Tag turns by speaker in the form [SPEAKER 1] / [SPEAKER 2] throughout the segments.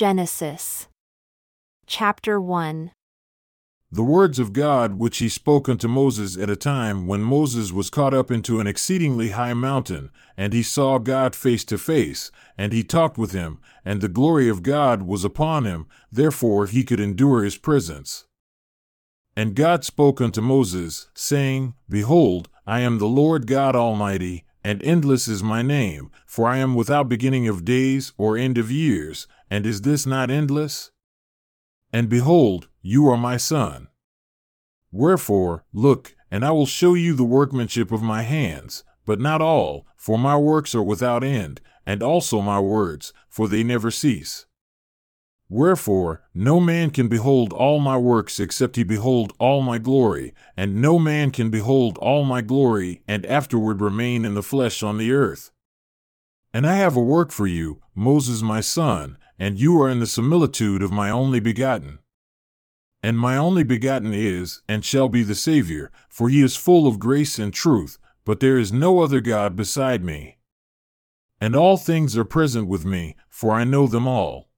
[SPEAKER 1] Genesis chapter 1
[SPEAKER 2] The words of God which he spoke unto Moses at a time when Moses was caught up into an exceedingly high mountain, and he saw God face to face, and he talked with him, and the glory of God was upon him, therefore he could endure his presence. And God spoke unto Moses, saying, Behold, I am the Lord God Almighty, and endless is my name, for I am without beginning of days or end of years, and is this not endless? And behold, you are my son. Wherefore, look, and I will show you the workmanship of my hands, but not all, for my works are without end, and also my words, for they never cease. Wherefore, no man can behold all my works except he behold all my glory, and no man can behold all my glory and afterward remain in the flesh on the earth. And I have a work for you, Moses my son, and you are in the similitude of my only begotten. And my only begotten is, and shall be the Saviour, for he is full of grace and truth, but there is no other God beside me. And all things are present with me, for I know them all.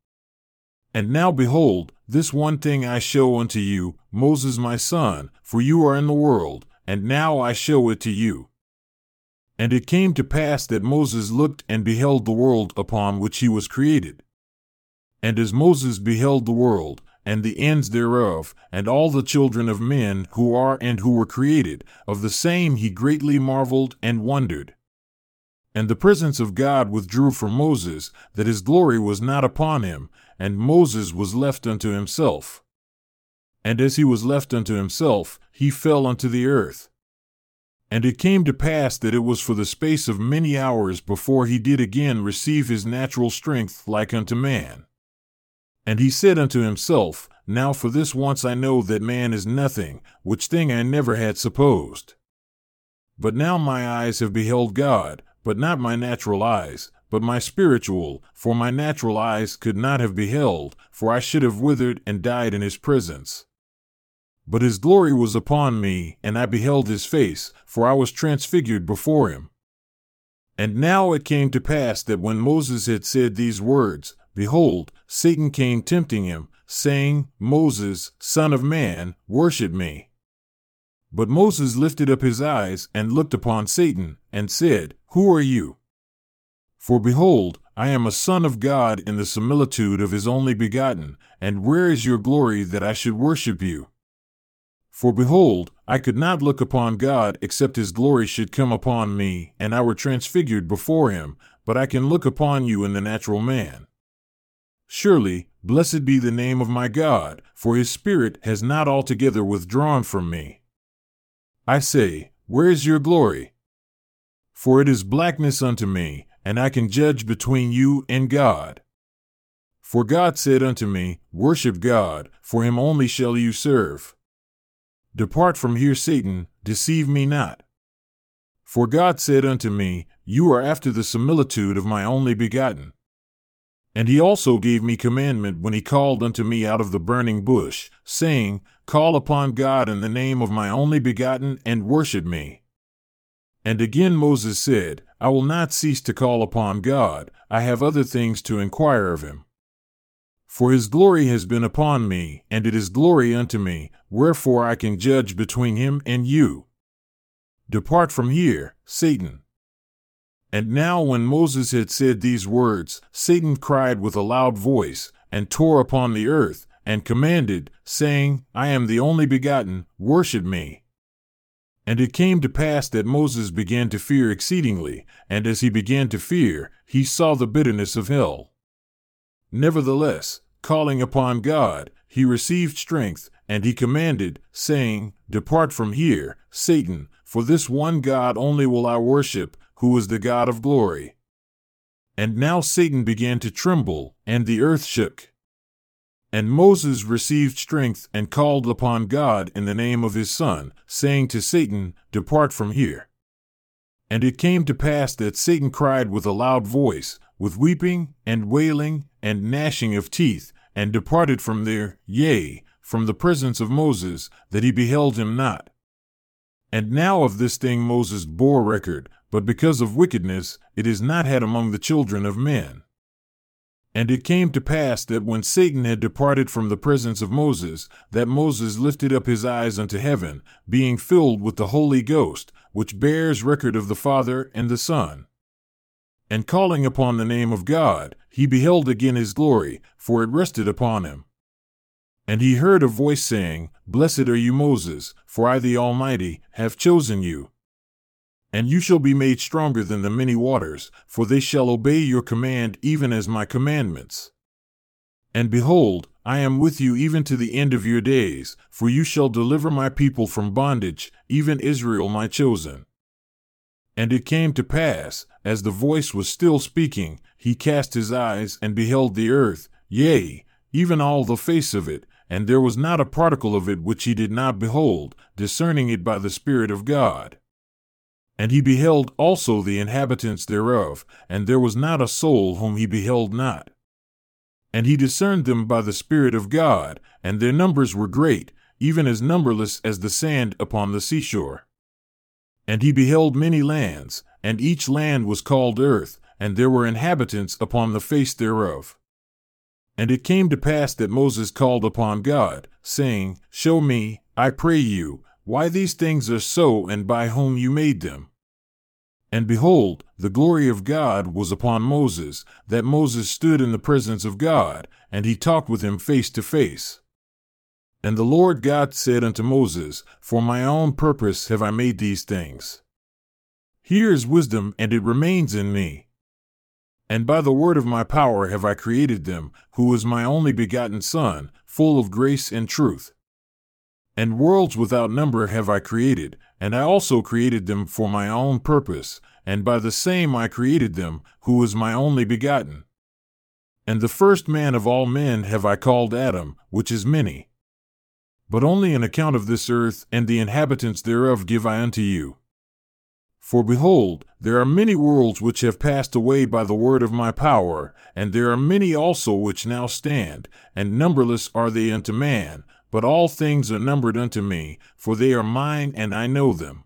[SPEAKER 2] And now behold, this one thing I show unto you, Moses my son, for you are in the world, and now I show it to you. And it came to pass that Moses looked and beheld the world upon which he was created. And as Moses beheld the world, and the ends thereof, and all the children of men who are and who were created, of the same he greatly marveled and wondered. And the presence of God withdrew from Moses, that his glory was not upon him, and Moses was left unto himself. And as he was left unto himself, he fell unto the earth. And it came to pass that it was for the space of many hours before he did again receive his natural strength like unto man. And he said unto himself, Now for this once I know that man is nothing, which thing I never had supposed. But now my eyes have beheld God, but not my natural eyes, but my spiritual, for my natural eyes could not have beheld, for I should have withered and died in his presence. But his glory was upon me, and I beheld his face, for I was transfigured before him. And now it came to pass that when Moses had said these words, behold, Satan came tempting him, saying, Moses, son of man, worship me. But Moses lifted up his eyes and looked upon Satan, and said, Who are you? For behold, I am a son of God in the similitude of his only begotten, and where is your glory that I should worship you? For behold, I could not look upon God except his glory should come upon me, and I were transfigured before him, but I can look upon you in the natural man. Surely, blessed be the name of my God, for his Spirit has not altogether withdrawn from me. I say, Where is your glory? For it is blackness unto me, and I can judge between you and God. For God said unto me, Worship God, for him only shall you serve. Depart from here, Satan, deceive me not. For God said unto me, You are after the similitude of my only begotten. And he also gave me commandment when he called unto me out of the burning bush, saying, Call upon God in the name of my only begotten, and worship me. And again Moses said, I will not cease to call upon God, I have other things to inquire of him. For his glory has been upon me, and it is glory unto me, wherefore I can judge between him and you. Depart from here, Satan. And now, when Moses had said these words, Satan cried with a loud voice, and tore upon the earth, and commanded, saying, I am the only begotten, worship me. And it came to pass that Moses began to fear exceedingly, and as he began to fear, he saw the bitterness of hell. Nevertheless, calling upon God, he received strength, and he commanded, saying, Depart from here, Satan, for this one God only will I worship, who is the God of glory. And now Satan began to tremble, and the earth shook. And Moses received strength and called upon God in the name of his Son, saying to Satan, Depart from here. And it came to pass that Satan cried with a loud voice, with weeping, and wailing, and gnashing of teeth, and departed from there, yea, from the presence of Moses, that he beheld him not. And now of this thing Moses bore record, but because of wickedness, it is not had among the children of men. And it came to pass that when Satan had departed from the presence of Moses, that Moses lifted up his eyes unto heaven, being filled with the Holy Ghost, which bears record of the Father and the Son. And calling upon the name of God, he beheld again his glory, for it rested upon him. And he heard a voice saying, Blessed are you, Moses, for I, the Almighty, have chosen you. And you shall be made stronger than the many waters, for they shall obey your command even as my commandments. And behold, I am with you even to the end of your days, for you shall deliver my people from bondage, even Israel my chosen. And it came to pass, as the voice was still speaking, he cast his eyes and beheld the earth, yea, even all the face of it, and there was not a particle of it which he did not behold, discerning it by the Spirit of God. And he beheld also the inhabitants thereof, and there was not a soul whom he beheld not. And he discerned them by the Spirit of God, and their numbers were great, even as numberless as the sand upon the seashore. And he beheld many lands, and each land was called earth, and there were inhabitants upon the face thereof. And it came to pass that Moses called upon God, saying, Show me, I pray you, why these things are so and by whom you made them. And behold, the glory of God was upon Moses, that Moses stood in the presence of God, and he talked with him face to face. And the Lord God said unto Moses, For my own purpose have I made these things. Here is wisdom, and it remains in me. And by the word of my power have I created them, who is my only begotten Son, full of grace and truth. And worlds without number have I created, and I also created them for my own purpose, and by the same I created them, who is my only begotten. And the first man of all men have I called Adam, which is many but only an account of this earth and the inhabitants thereof give I unto you. For behold, there are many worlds which have passed away by the word of my power, and there are many also which now stand, and numberless are they unto man, but all things are numbered unto me, for they are mine and I know them.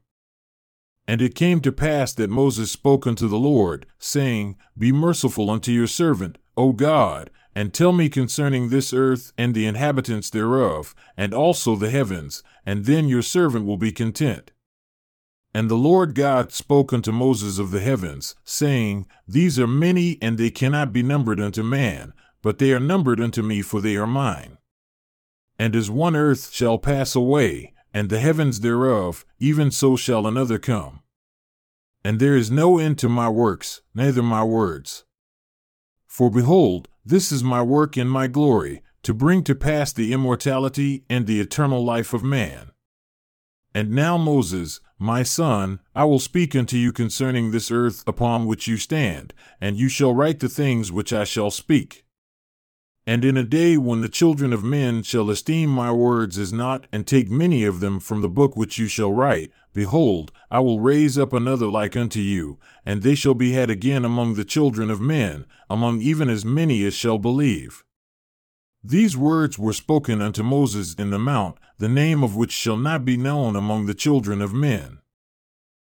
[SPEAKER 2] And it came to pass that Moses spoke unto the Lord, saying, Be merciful unto your servant, O God, and tell me concerning this earth and the inhabitants thereof, and also the heavens, and then your servant will be content. And the Lord God spoke unto Moses of the heavens, saying, These are many, and they cannot be numbered unto man, but they are numbered unto me, for they are mine. And as one earth shall pass away, and the heavens thereof, even so shall another come. And there is no end to my works, neither my words. For behold, this is my work and my glory, to bring to pass the immortality and the eternal life of man. And now, Moses, my son, I will speak unto you concerning this earth upon which you stand, and you shall write the things which I shall speak. And in a day when the children of men shall esteem my words as naught, and take many of them from the book which you shall write, behold, I will raise up another like unto you, and they shall be had again among the children of men, among even as many as shall believe. These words were spoken unto Moses in the mount, the name of which shall not be known among the children of men.